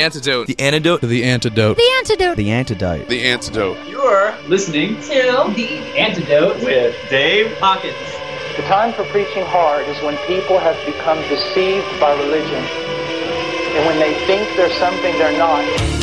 The antidote. The antidote. The antidote. The antidote. The antidote. The antidote. You're listening to The Antidote with Dave Hawkins. The time for preaching hard is when people have become deceived by religion and when they think they're something they're not.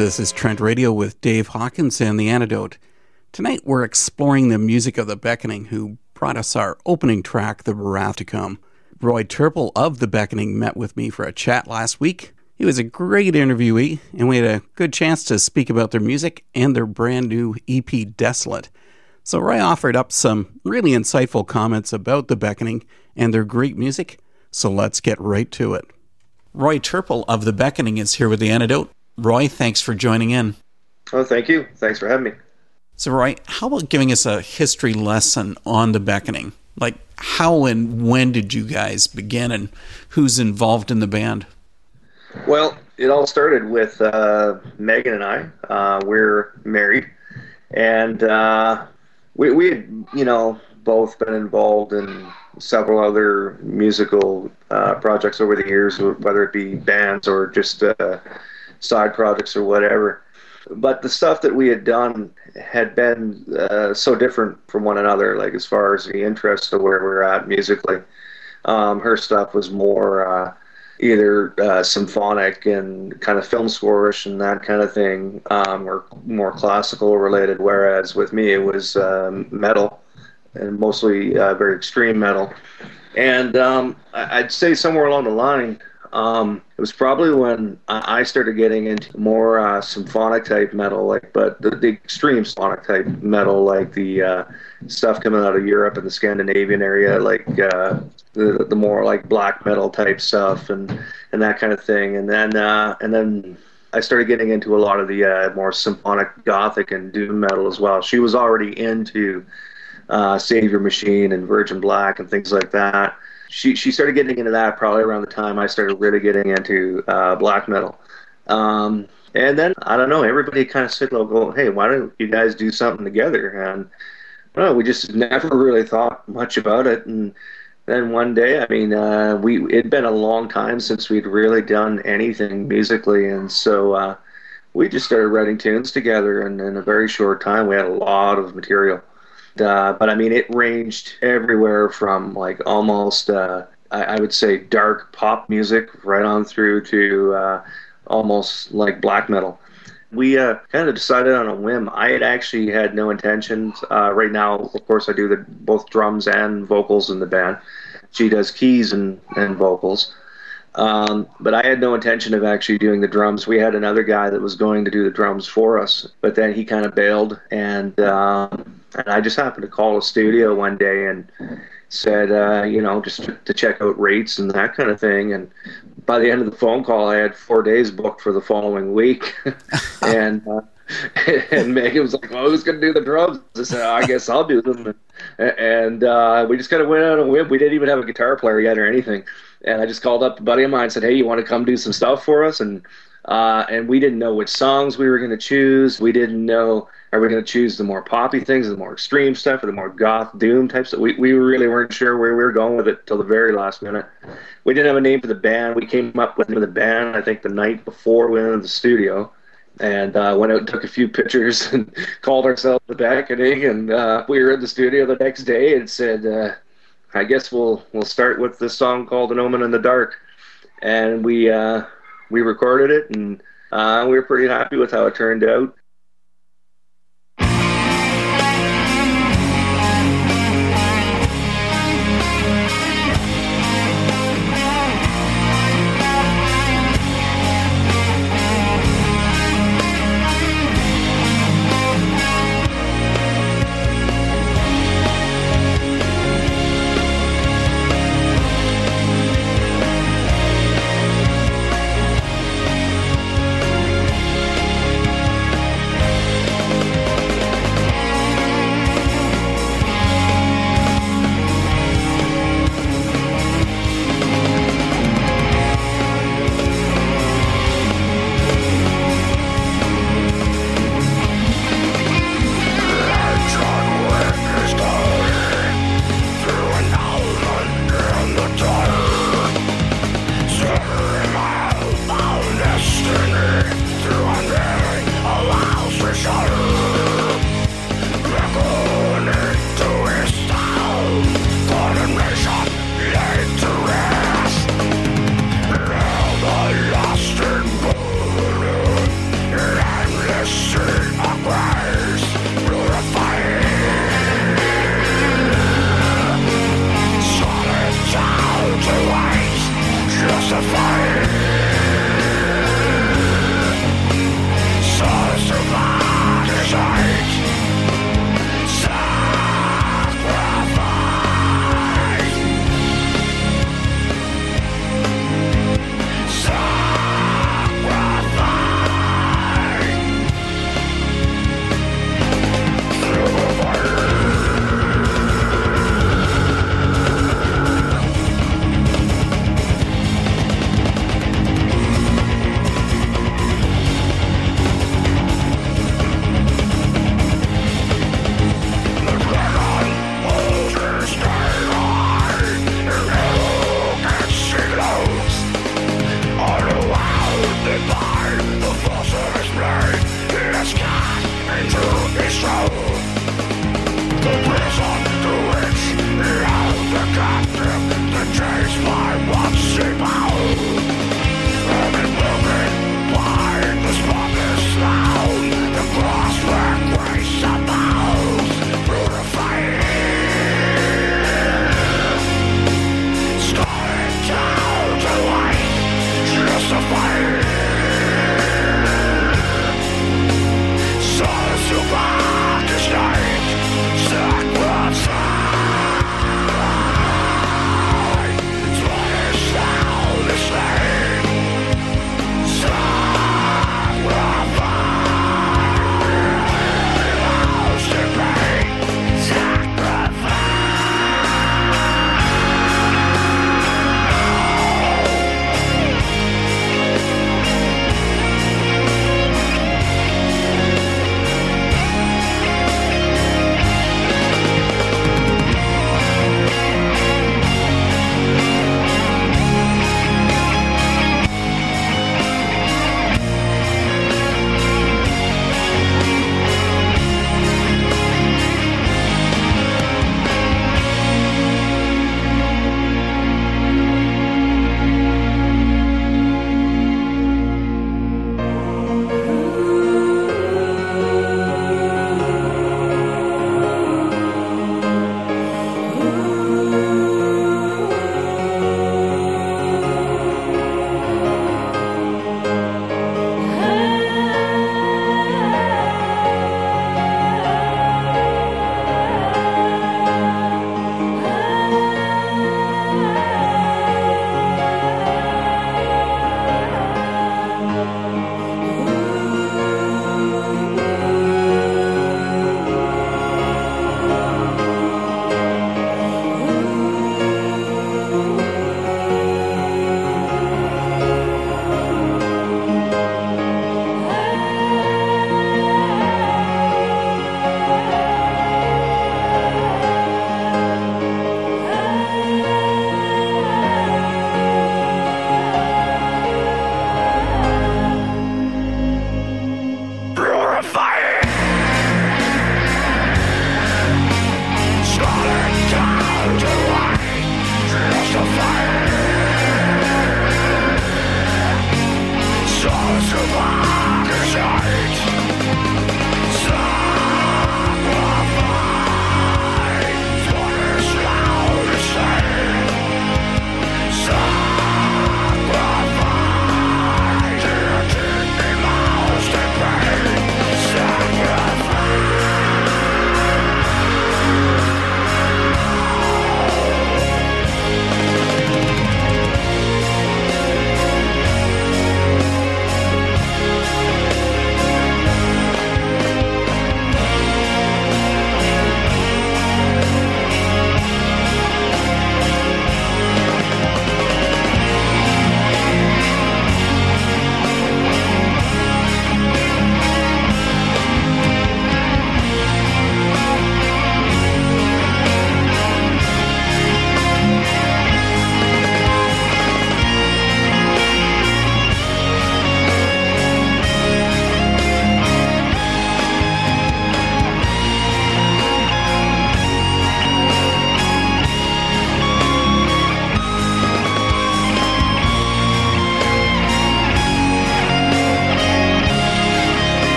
This is Trent Radio with Dave Hawkins and The Antidote. Tonight we're exploring the music of The Beckoning, who brought us our opening track, The Wrath to Come. Roy Turple of The Beckoning met with me for a chat last week. He was a great interviewee, and we had a good chance to speak about their music and their brand new EP, Desolate. So Roy offered up some really insightful comments about The Beckoning and their great music, so let's get right to it. Roy Turple of The Beckoning is here with The Antidote. Roy, thanks for joining in. Oh, thank you. Thanks for having me. So, Roy, how about giving us a history lesson on the beckoning? Like, how and when did you guys begin, and who's involved in the band? Well, it all started with uh, Megan and I. Uh, we're married, and uh, we, we had, you know, both been involved in several other musical uh, projects over the years, whether it be bands or just uh, side projects or whatever. But the stuff that we had done had been uh, so different from one another, like as far as the interest of where we are at musically. Um, her stuff was more uh, either uh, symphonic and kind of film scorish and that kind of thing, um, or more classical related, whereas with me it was um, metal and mostly uh, very extreme metal. And um, I'd say somewhere along the line, um, it was probably when I started getting into more uh, symphonic type metal, like but the, the extreme symphonic type metal, like the uh, stuff coming out of Europe and the Scandinavian area, like uh, the the more like black metal type stuff and and that kind of thing. And then uh, and then I started getting into a lot of the uh, more symphonic gothic and doom metal as well. She was already into uh, Savior Machine and Virgin Black and things like that she she started getting into that probably around the time I started really getting into uh, black metal. Um, and then I don't know, everybody kind of said, "Go, hey, why don't you guys do something together?" And know, we just never really thought much about it. And then one day, I mean, uh, we it'd been a long time since we'd really done anything musically, and so uh, we just started writing tunes together. And in a very short time, we had a lot of material. Uh, but I mean, it ranged everywhere from like almost, uh, I, I, would say, dark pop music right on through to uh, almost like black metal. We uh, kind of decided on a whim. I had actually had no intentions. Uh, right now, of course, I do the, both drums and vocals in the band. She does keys and, and vocals. Um, but I had no intention of actually doing the drums. We had another guy that was going to do the drums for us, but then he kind of bailed, and um, and I just happened to call a studio one day and said, uh, you know, just to check out rates and that kind of thing. And by the end of the phone call, I had four days booked for the following week, and. Uh, and Megan was like, "Well, who's going to do the drums?" I said, "I guess I'll do them." And uh, we just kind of went out on a whim. We didn't even have a guitar player yet or anything and I just called up a buddy of mine and said, "Hey, you want to come do some stuff for us?" And uh, and we didn't know which songs we were going to choose. We didn't know are we going to choose the more poppy things, the more extreme stuff, or the more goth doom types. We we really weren't sure where we were going with it till the very last minute. We didn't have a name for the band. We came up with the band I think the night before we went into the studio. And uh, went out and took a few pictures and called ourselves the Beckoning. And uh, we were in the studio the next day and said, uh, I guess we'll we'll start with this song called "An Omen in the Dark," and we uh, we recorded it, and uh, we were pretty happy with how it turned out.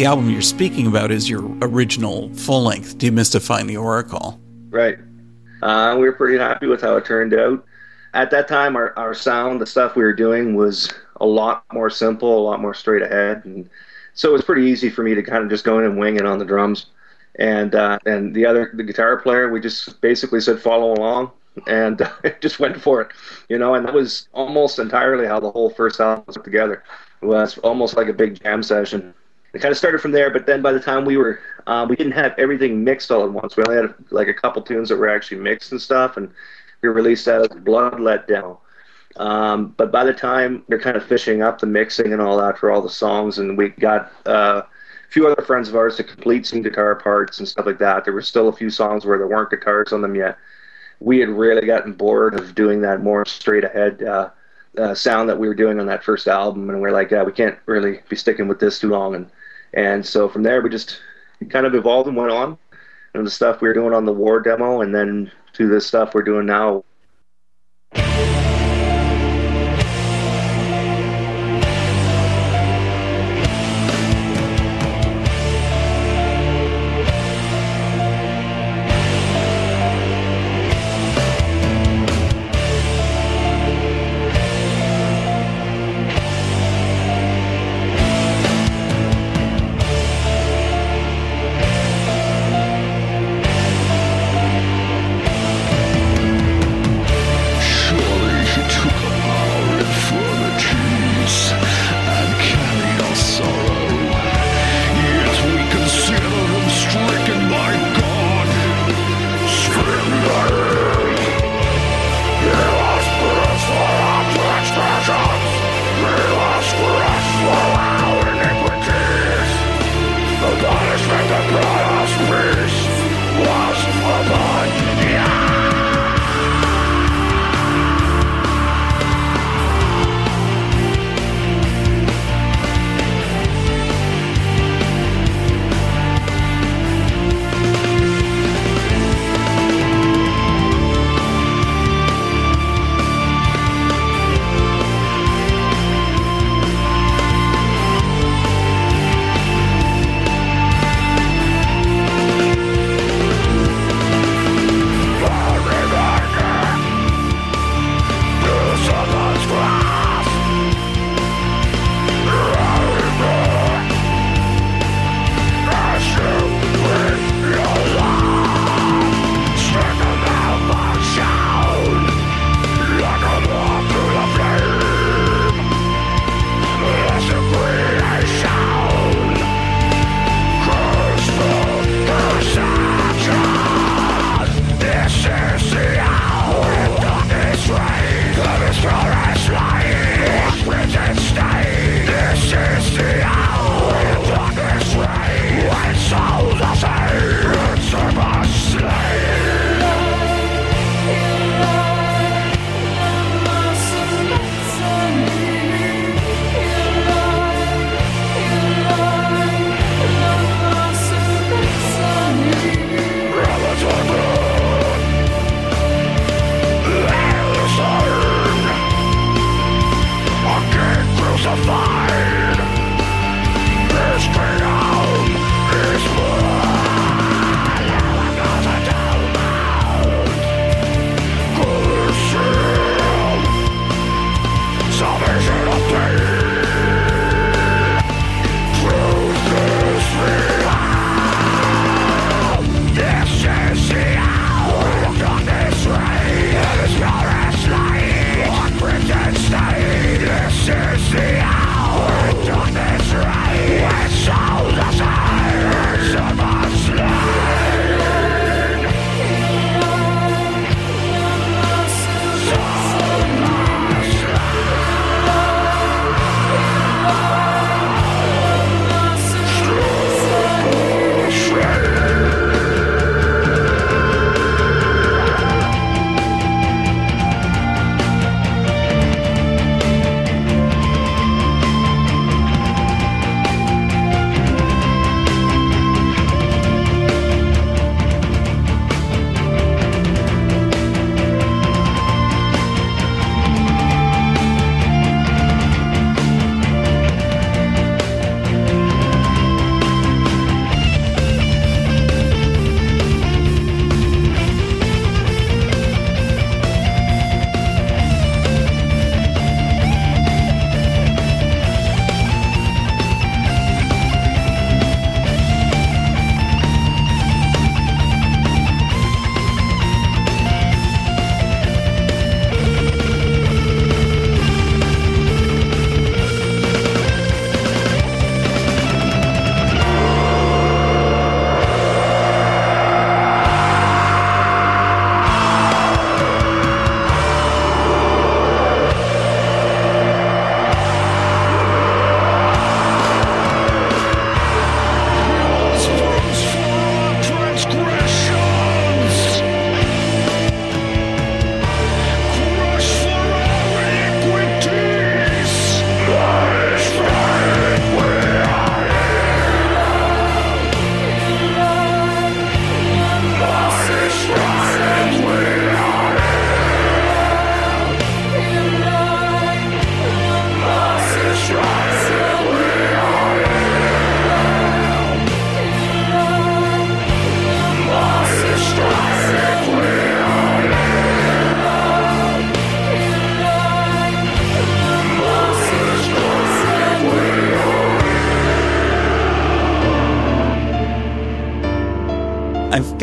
The album you're speaking about is your original full length, Demystifying the Oracle. Right. Uh, we were pretty happy with how it turned out. At that time, our, our sound, the stuff we were doing, was a lot more simple, a lot more straight ahead, and so it was pretty easy for me to kind of just go in and wing it on the drums. And uh, and the other the guitar player, we just basically said follow along, and uh, just went for it, you know. And that was almost entirely how the whole first album was put together. It was almost like a big jam session. It kind of started from there, but then by the time we were, uh, we didn't have everything mixed all at once. We only had like a couple tunes that were actually mixed and stuff, and we released that as Bloodlet demo. Um, but by the time they're kind of fishing up the mixing and all that for all the songs, and we got uh, a few other friends of ours to complete some guitar parts and stuff like that, there were still a few songs where there weren't guitars on them yet. We had really gotten bored of doing that more straight ahead uh, uh, sound that we were doing on that first album, and we're like, yeah, we can't really be sticking with this too long. And and so from there, we just kind of evolved and went on. And the stuff we were doing on the War demo, and then to the stuff we're doing now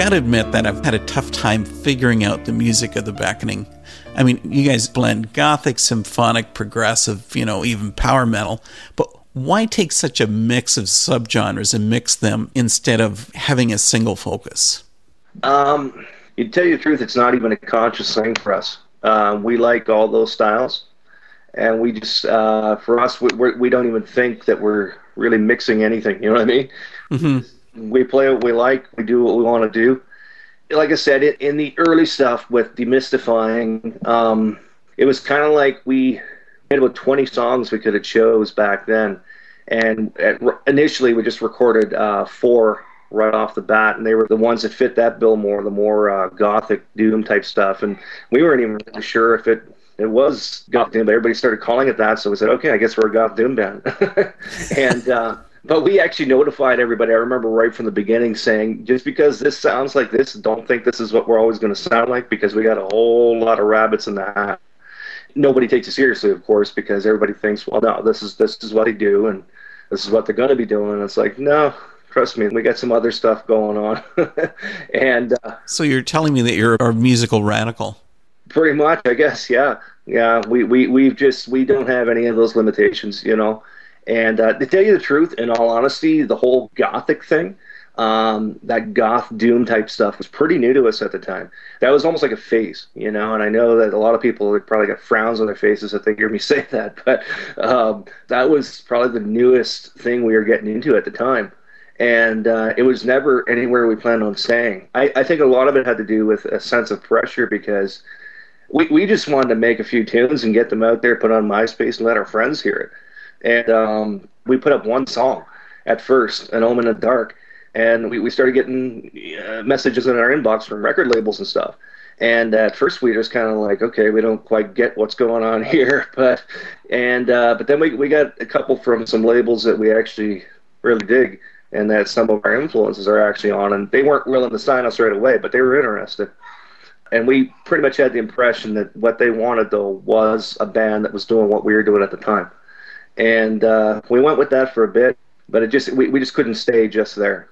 gotta admit that I've had a tough time figuring out the music of the Beckoning. I mean, you guys blend gothic, symphonic, progressive, you know, even power metal, but why take such a mix of subgenres and mix them instead of having a single focus? Um, to tell you the truth, it's not even a conscious thing for us. Uh, we like all those styles, and we just, uh, for us, we, we're, we do not even think that we're really mixing anything. You know what I mean? Mm-hmm. We play what we like. We do what we want to do. Like I said, it, in the early stuff with demystifying, um, it was kind of like we had about 20 songs we could have chose back then. And at, initially, we just recorded uh, four right off the bat, and they were the ones that fit that bill more, the more uh, gothic doom type stuff. And we weren't even really sure if it it was goth doom, but everybody started calling it that, so we said, okay, I guess we're a goth doom band. and uh, but we actually notified everybody. I remember right from the beginning saying, just because this sounds like this, don't think this is what we're always going to sound like, because we got a whole lot of rabbits in the hat. Nobody takes it seriously, of course, because everybody thinks, well, no, this is this is what they do, and this is what they're going to be doing. And it's like, no, trust me, we got some other stuff going on. and uh, so you're telling me that you're a musical radical. Pretty much, I guess. Yeah, yeah. We we we've just we don't have any of those limitations, you know. And uh, to tell you the truth, in all honesty, the whole gothic thing, um, that goth doom type stuff was pretty new to us at the time. That was almost like a phase, you know. And I know that a lot of people probably got frowns on their faces if they hear me say that, but um, that was probably the newest thing we were getting into at the time and uh, it was never anywhere we planned on staying. I, I, think a lot of it had to do with a sense of pressure because we, we just wanted to make a few tunes and get them out there, put on MySpace, and let our friends hear it. And um, we put up one song at first, An Omen of Dark, and we, we started getting uh, messages in our inbox from record labels and stuff. And at first, we just kind of like, okay, we don't quite get what's going on here, but and uh, but then we we got a couple from some labels that we actually really dig and that some of our influences are actually on. And they weren't willing to sign us right away, but they were interested. And we pretty much had the impression that what they wanted, though, was a band that was doing what we were doing at the time. And uh, we went with that for a bit, but it just we, we just couldn't stay just there.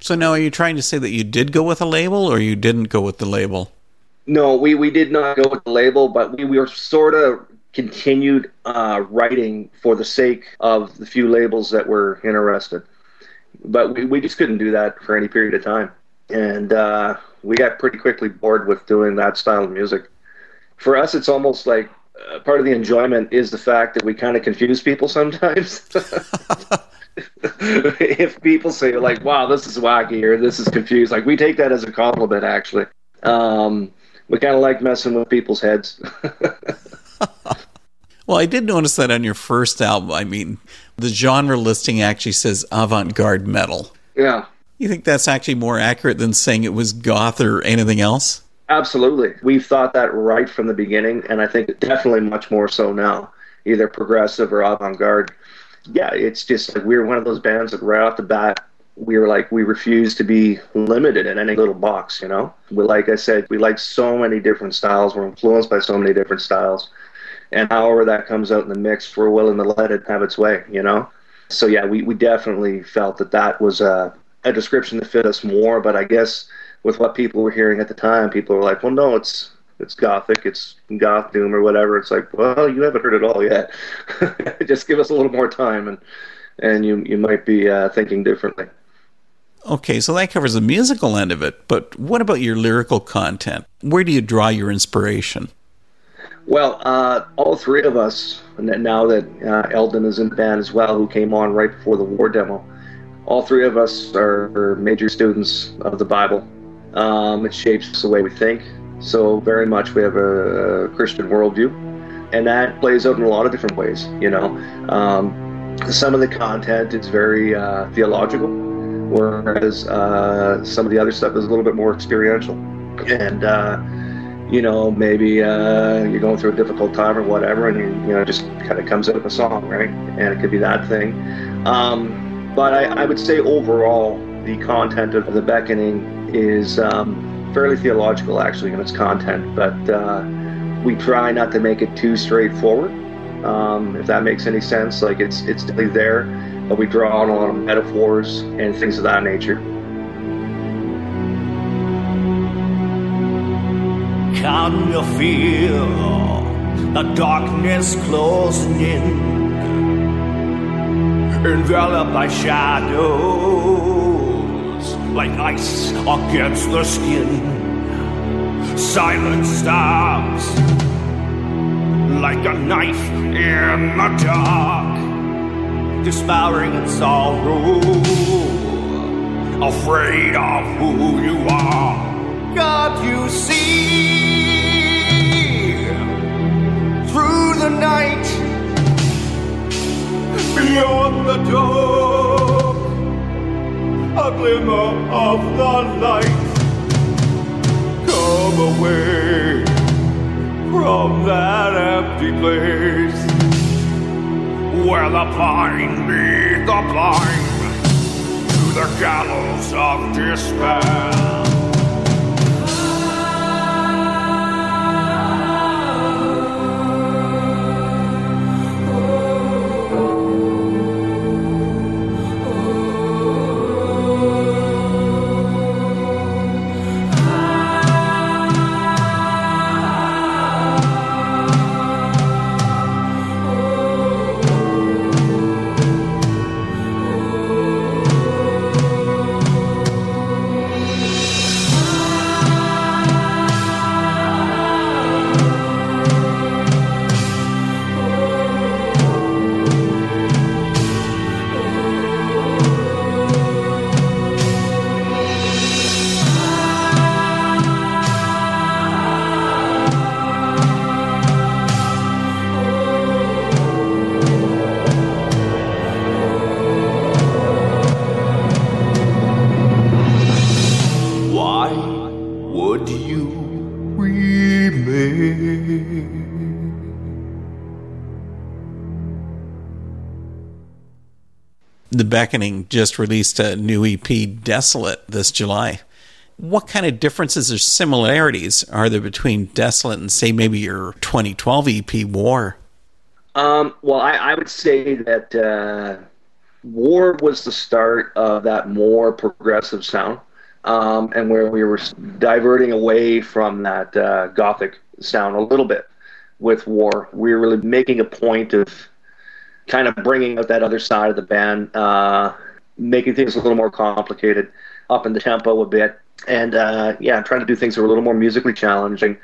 So now, are you trying to say that you did go with a label, or you didn't go with the label? No, we, we did not go with the label, but we, we were sort of continued uh, writing for the sake of the few labels that were interested but we, we just couldn't do that for any period of time. And uh, we got pretty quickly bored with doing that style of music. For us, it's almost like uh, part of the enjoyment is the fact that we kind of confuse people sometimes. if people say like, "Wow, this is wacky" or "This is confused," like we take that as a compliment. Actually, um, we kind of like messing with people's heads. well, I did notice that on your first album. I mean, the genre listing actually says avant garde metal. Yeah. You think that's actually more accurate than saying it was goth or anything else? Absolutely. We've thought that right from the beginning, and I think definitely much more so now, either progressive or avant garde. Yeah, it's just like we are one of those bands that right off the bat, we were like, we refuse to be limited in any little box, you know? We, like I said, we like so many different styles. We're influenced by so many different styles and however that comes out in the mix, we're willing to let it have its way, you know. So yeah, we, we definitely felt that that was a, a description that fit us more. But I guess with what people were hearing at the time, people were like, well, no, it's it's gothic, it's goth doom or whatever. It's like, well, you haven't heard it all yet. Just give us a little more time, and and you you might be uh, thinking differently. Okay, so that covers the musical end of it. But what about your lyrical content? Where do you draw your inspiration? Well, uh, all three of us, now that uh, Eldon is in the band as well, who came on right before the war demo, all three of us are, major students of the Bible. Um, it shapes the way we think. So, very much we have a, Christian worldview, and that plays out in a lot of different ways. You know, um, some of the content is very uh, theological, whereas uh, some of the other stuff is a little bit more experiential. And uh, you know, maybe uh, you're going through a difficult time or whatever, and you, you know, just kind of comes out of a song, right? And it could be that thing. Um, but I, I, would say overall, the content of the beckoning is um, fairly theological, actually, in its content. But uh, we try not to make it too straightforward, um, if that makes any sense. Like it's it's definitely there, but we draw on a lot of metaphors and things of that nature. Can you feel the darkness closing in? Enveloped by shadows, like ice against the skin. Silence stabs like a knife in the dark, despairing in sorrow, afraid of who you are. God, you see through the night, beyond the dark, a glimmer of the light. Come away from that empty place where the blind lead the blind to the gallows of despair. Beckoning just released a new EP, Desolate, this July. What kind of differences or similarities are there between Desolate and, say, maybe your 2012 EP, War? Um, well, I, I would say that uh, War was the start of that more progressive sound, um, and where we were diverting away from that uh, gothic sound a little bit with War. We were really making a point of kind of bringing out that other side of the band, uh, making things a little more complicated, up in the tempo a bit, and uh, yeah, trying to do things that were a little more musically challenging.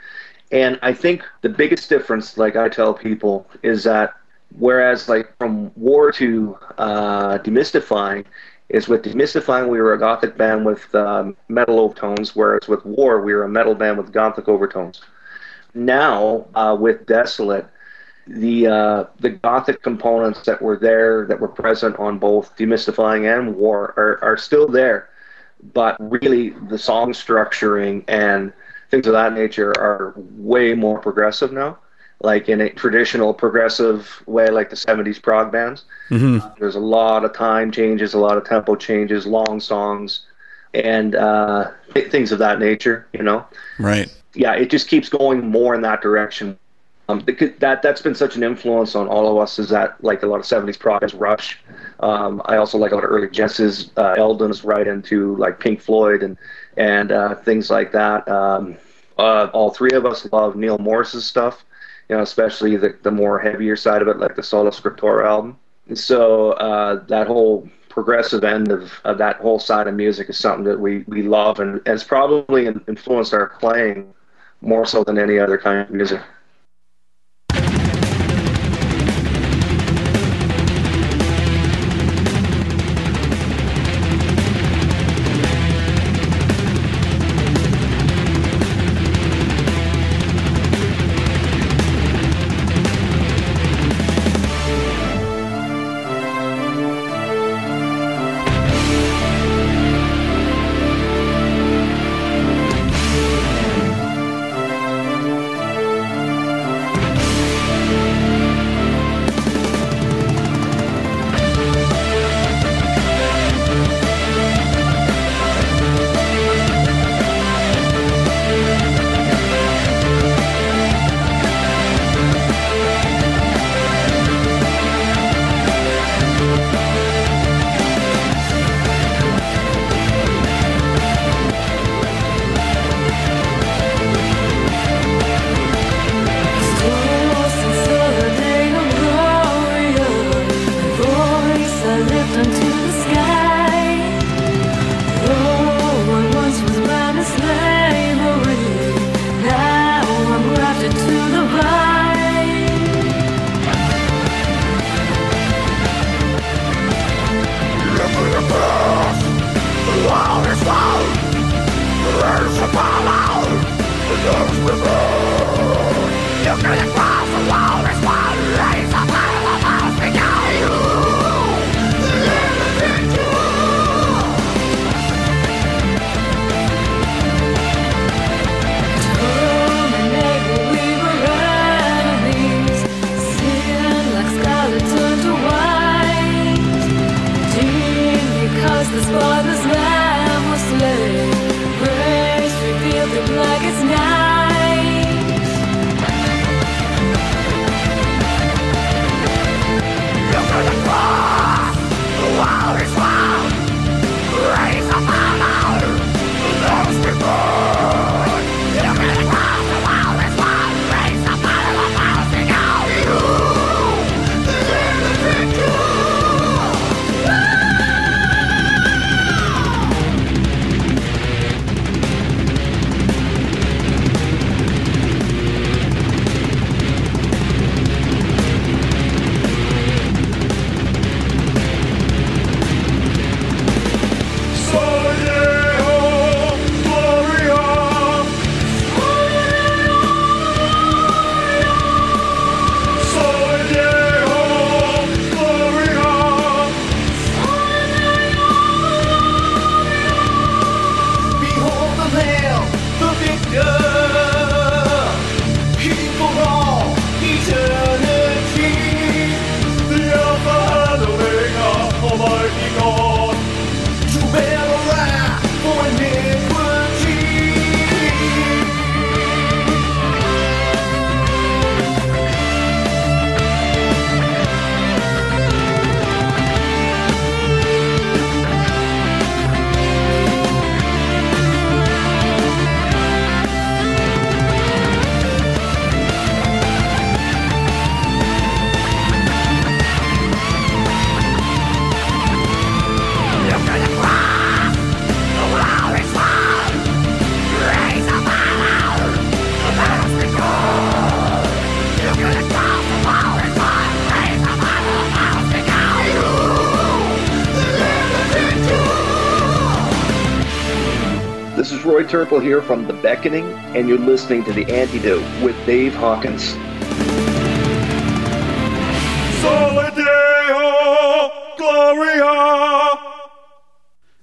And I think the biggest difference, like I tell people, is that whereas like from War to uh, Demystifying, is with Demystifying we were a gothic band with um, metal overtones, whereas with War we were a metal band with gothic overtones. Now uh, with Desolate, the uh, the gothic components that were there that were present on both Demystifying and War are, are still there, but really the song structuring and things of that nature are way more progressive now, like in a traditional progressive way, like the 70s prog bands. Mm-hmm. Uh, there's a lot of time changes, a lot of tempo changes, long songs, and uh, th- things of that nature, you know? Right. Yeah, it just keeps going more in that direction. Um, that that's been such an influence on all of us is that like a lot of 70s prog is Rush. Um, I also like a lot of early Genesis, uh, Eldon's right into like Pink Floyd and and uh, things like that. Um, uh, all three of us love Neal Morse's stuff, you know, especially the the more heavier side of it, like the Sola Scriptura album. And so uh, that whole progressive end of, of that whole side of music is something that we, we love and has probably influenced our playing more so than any other kind of music. Turple here from The Beckoning, and you're listening to The Antidote with Dave Hawkins. Soli Deo Gloria!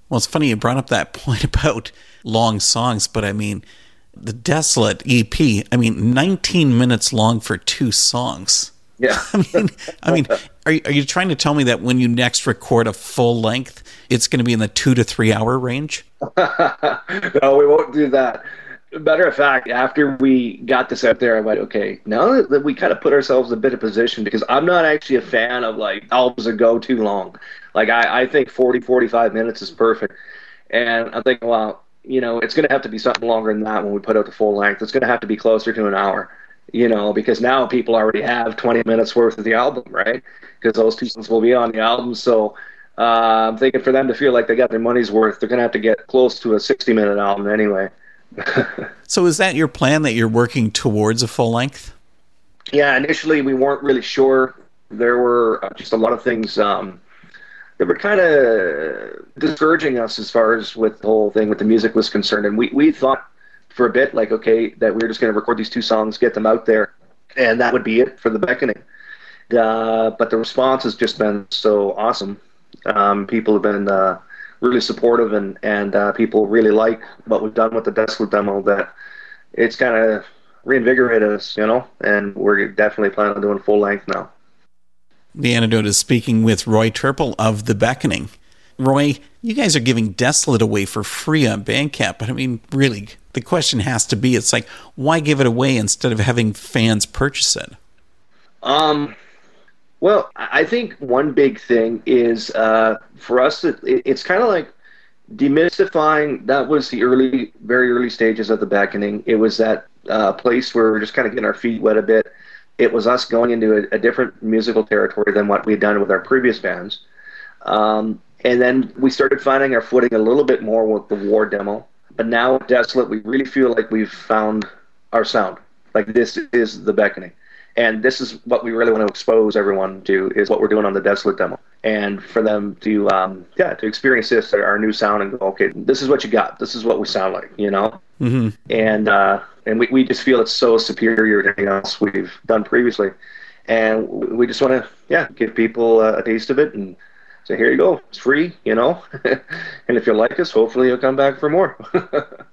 Well, it's funny you brought up that point about long songs, but I mean, the Desolate EP, I mean, 19 minutes long for two songs. Yeah. I mean, I mean, are you, are you trying to tell me that when you next record a full length, it's going to be in the two to three hour range? no, we won't do that. Matter of fact, after we got this out there, I went, okay, now that we kind of put ourselves in a bit of position, because I'm not actually a fan of like albums that go too long. Like, I, I think 40, 45 minutes is perfect. And I'm thinking, well, you know, it's going to have to be something longer than that when we put out the full length. It's going to have to be closer to an hour you know, because now people already have 20 minutes worth of the album, right? Because those two songs will be on the album. So uh, I'm thinking for them to feel like they got their money's worth, they're going to have to get close to a 60 minute album anyway. so is that your plan that you're working towards a full length? Yeah, initially we weren't really sure. There were uh, just a lot of things um, that were kind of discouraging us as far as with the whole thing with the music was concerned. And we, we thought for a bit, like, okay, that we are just going to record these two songs, get them out there, and that would be it for the beckoning. Uh, but the response has just been so awesome. Um, people have been uh, really supportive, and and uh, people really like what we've done with the Desolate demo. That it's kind of reinvigorated us, you know, and we're definitely planning on doing full length now. The antidote is speaking with Roy Turple of The Beckoning. Roy, you guys are giving Desolate away for free on Bandcamp, but I mean, really, the question has to be it's like why give it away instead of having fans purchase it? Um well i think one big thing is uh, for us it, it's kind of like demystifying that was the early very early stages of the beckoning. It was that uh, place where we're just kind of getting our feet wet a bit. It was us going into a, a different musical territory than what we'd done with our previous bands. Um, and then we started finding our footing a little bit more with the war demo but now at Desolate, we really feel like we've found our sound. Like this is the beckoning. And this is what we really want to expose everyone to is what we're doing on the Desolate demo. And for them to, um, yeah, to experience this, our new sound and go, okay, this is what you got. This is what we sound like, you know? Mm-hmm. And, uh, and we, we just feel it's so superior to anything else we've done previously. And we just want to, yeah, give people a taste of it and so here you go. It's free, you know. and if you like us, hopefully you'll come back for more.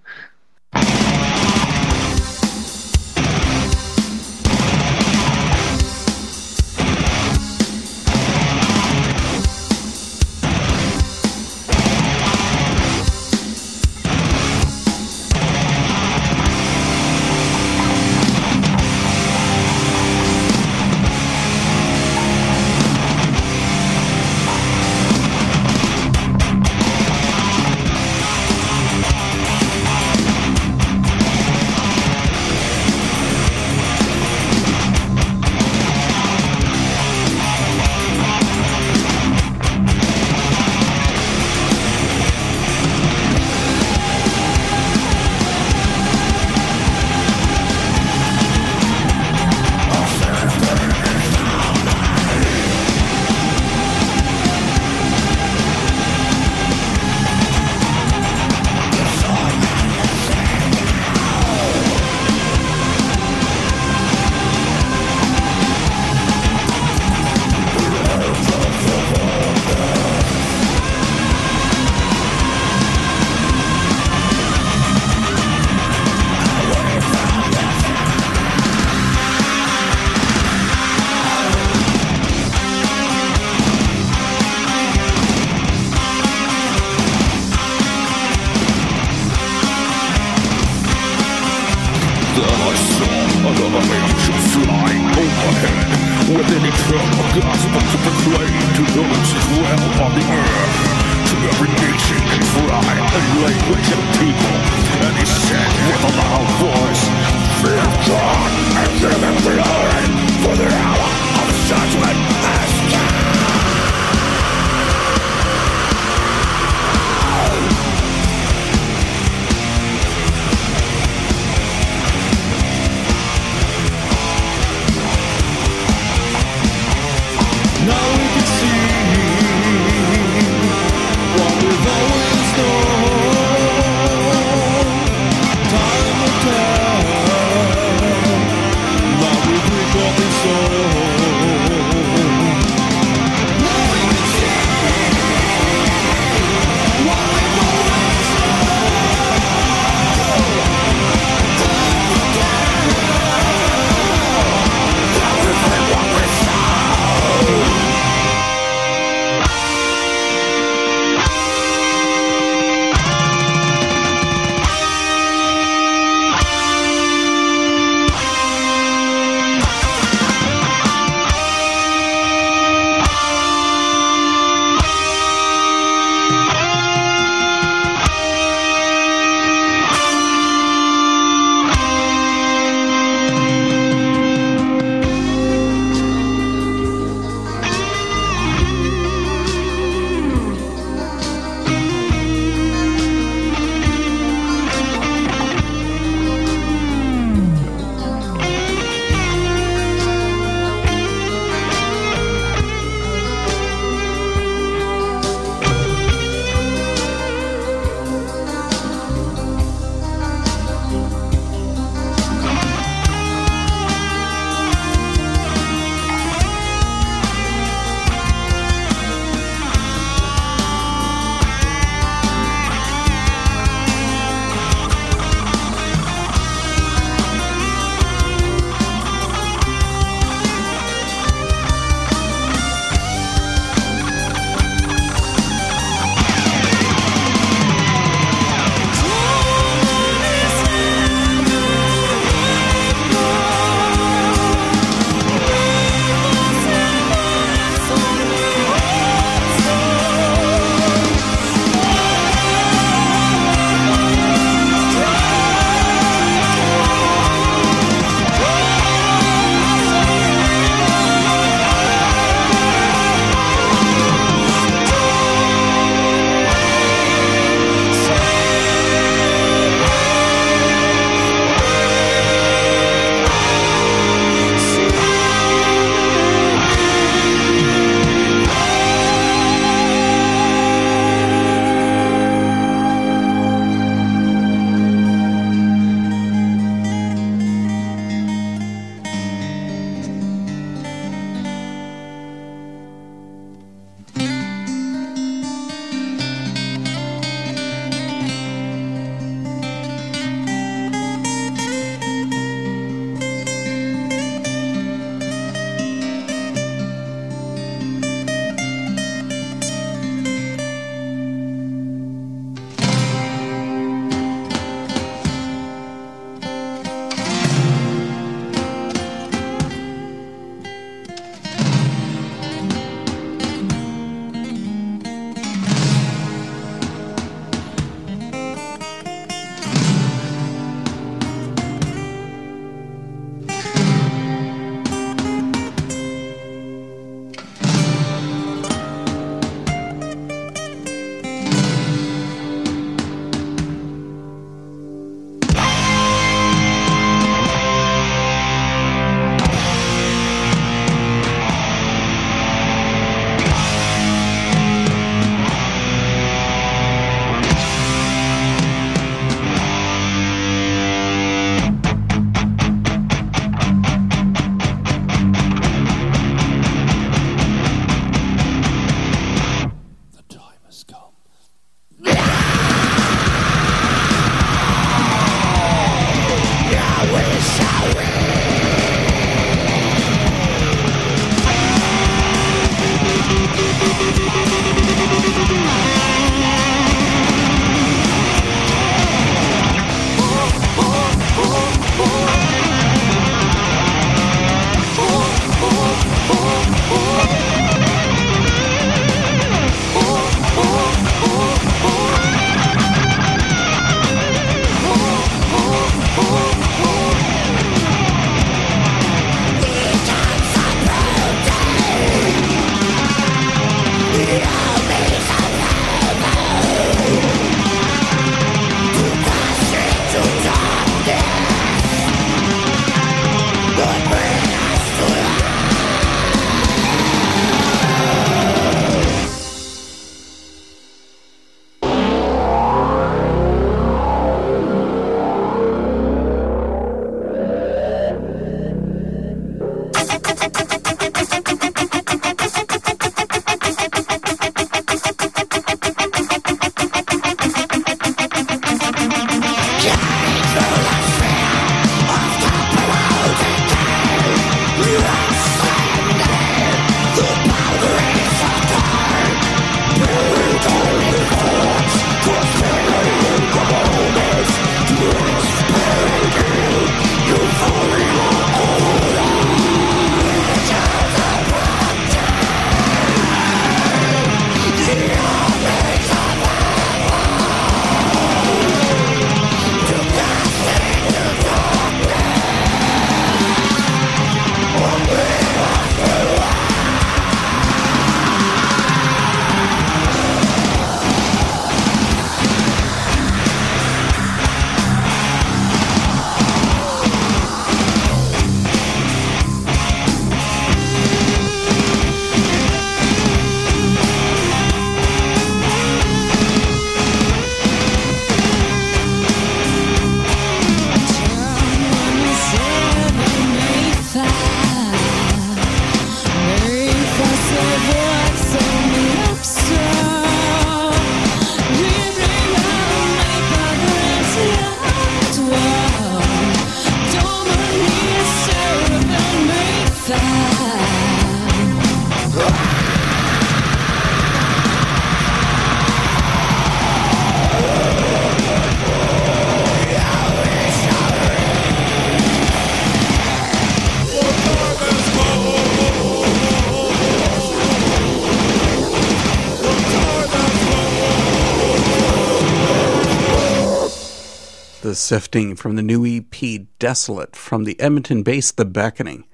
was Sifting from the new EP Desolate from the Edmonton based The Beckoning.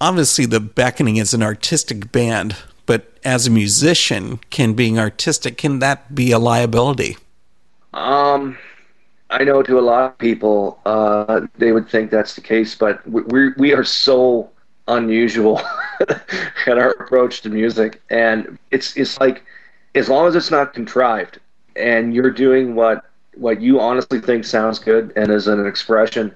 Obviously, The Beckoning is an artistic band, but as a musician, can being artistic, can that be a liability? Um, I know to a lot of people, uh, they would think that's the case, but we, we, we are so unusual in our approach to music. And it's, it's like, as long as it's not contrived and you're doing what, what you honestly think sounds good and is an expression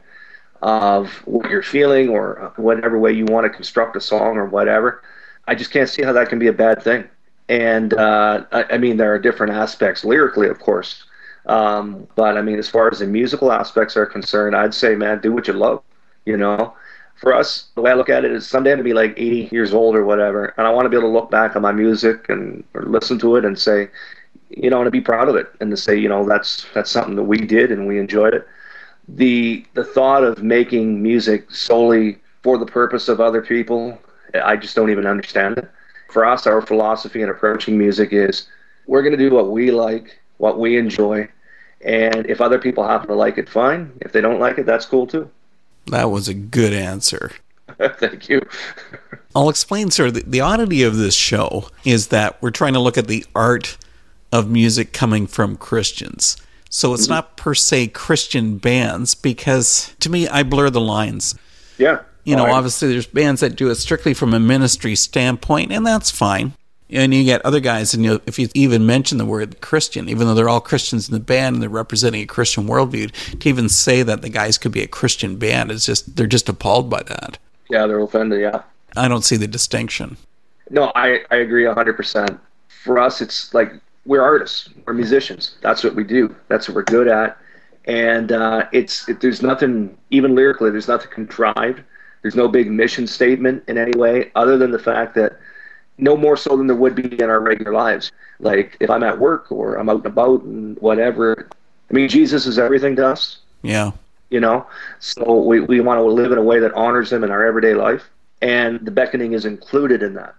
of what you're feeling or whatever way you want to construct a song or whatever, I just can't see how that can be a bad thing. And uh, I, I mean, there are different aspects lyrically, of course um, but I mean, as far as the musical aspects are concerned, I'd say, man, do what you love. You know, for us, the way I look at it is someday gonna be like 80 years old or whatever, and I want to be able to look back on my music and listen to it and say, you know, and to be proud of it and to say, you know, that's that's something that we did and we enjoyed it. The the thought of making music solely for the purpose of other people, I just don't even understand it. For us, our philosophy in approaching music is we're going to do what we like what we enjoy. And if other people happen to like it, fine. If they don't like it, that's cool too. That was a good answer. Thank you. I'll explain, sir. The, the oddity of this show is that we're trying to look at the art of music coming from Christians. So it's mm-hmm. not per se Christian bands because to me, I blur the lines. Yeah. You know, obviously there's bands that do it strictly from a ministry standpoint, and that's fine and you get other guys, and you know, if you even mention the word Christian, even though they're all Christians in the band and they're representing a Christian worldview, to even say that the guys could be a Christian band is just they're just appalled by that. Yeah, they're offended. Yeah, I don't see the distinction. No, I I agree hundred percent. For us, it's like we're artists, we're musicians. That's what we do. That's what we're good at. And uh, it's it, there's nothing even lyrically. There's nothing contrived. There's no big mission statement in any way, other than the fact that no more so than there would be in our regular lives. Like if I'm at work or I'm out and about and whatever. I mean, Jesus is everything to us. Yeah. You know, so we, we want to live in a way that honors Him in our everyday life, and the beckoning is included in that.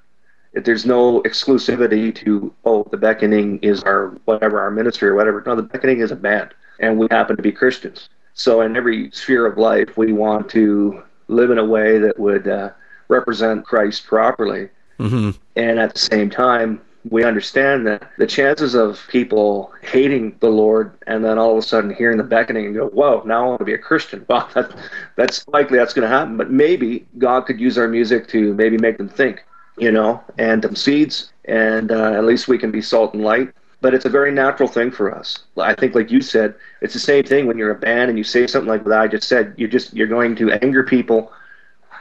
If there's no exclusivity to oh, the beckoning is our whatever our ministry or whatever. No, the beckoning is a band, and we happen to be Christians. So in every sphere of life, we want to live in a way that would uh, represent Christ properly Mm-hmm. And at the same time, we understand that the chances of people hating the Lord and then all of a sudden hearing the beckoning and go, "Whoa, now I want to be a Christian." Well, that, that's likely that's going to happen. But maybe God could use our music to maybe make them think, you know, and some seeds, and uh, at least we can be salt and light. But it's a very natural thing for us. I think, like you said, it's the same thing when you're a band and you say something like what I just said. You're just you're going to anger people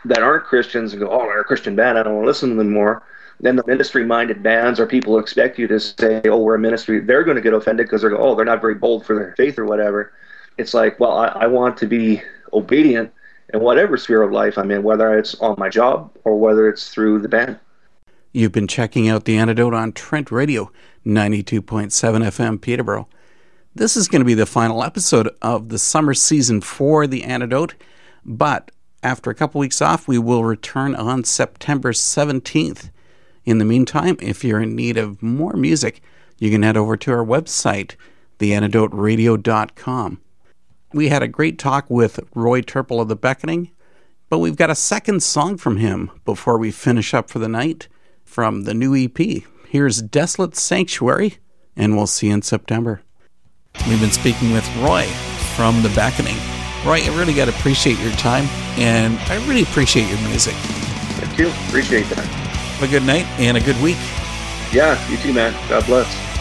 that aren't Christians and go, oh, they're a Christian band. I don't want to listen to them anymore. Then the ministry-minded bands or people expect you to say, oh, we're a ministry. They're going to get offended because they're oh, they're not very bold for their faith or whatever. It's like, well, I, I want to be obedient in whatever sphere of life I'm in, whether it's on my job or whether it's through the band. You've been checking out The Antidote on Trent Radio, 92.7 FM Peterborough. This is going to be the final episode of the summer season for The Antidote, but after a couple weeks off, we will return on September 17th. In the meantime, if you're in need of more music, you can head over to our website, theantidoteradio.com. We had a great talk with Roy Turple of The Beckoning, but we've got a second song from him before we finish up for the night from the new EP. Here's Desolate Sanctuary, and we'll see you in September. We've been speaking with Roy from The Beckoning. Roy, I really got to appreciate your time, and I really appreciate your music. Thank you. Appreciate that. Have a good night and a good week. Yeah, you too, man. God bless.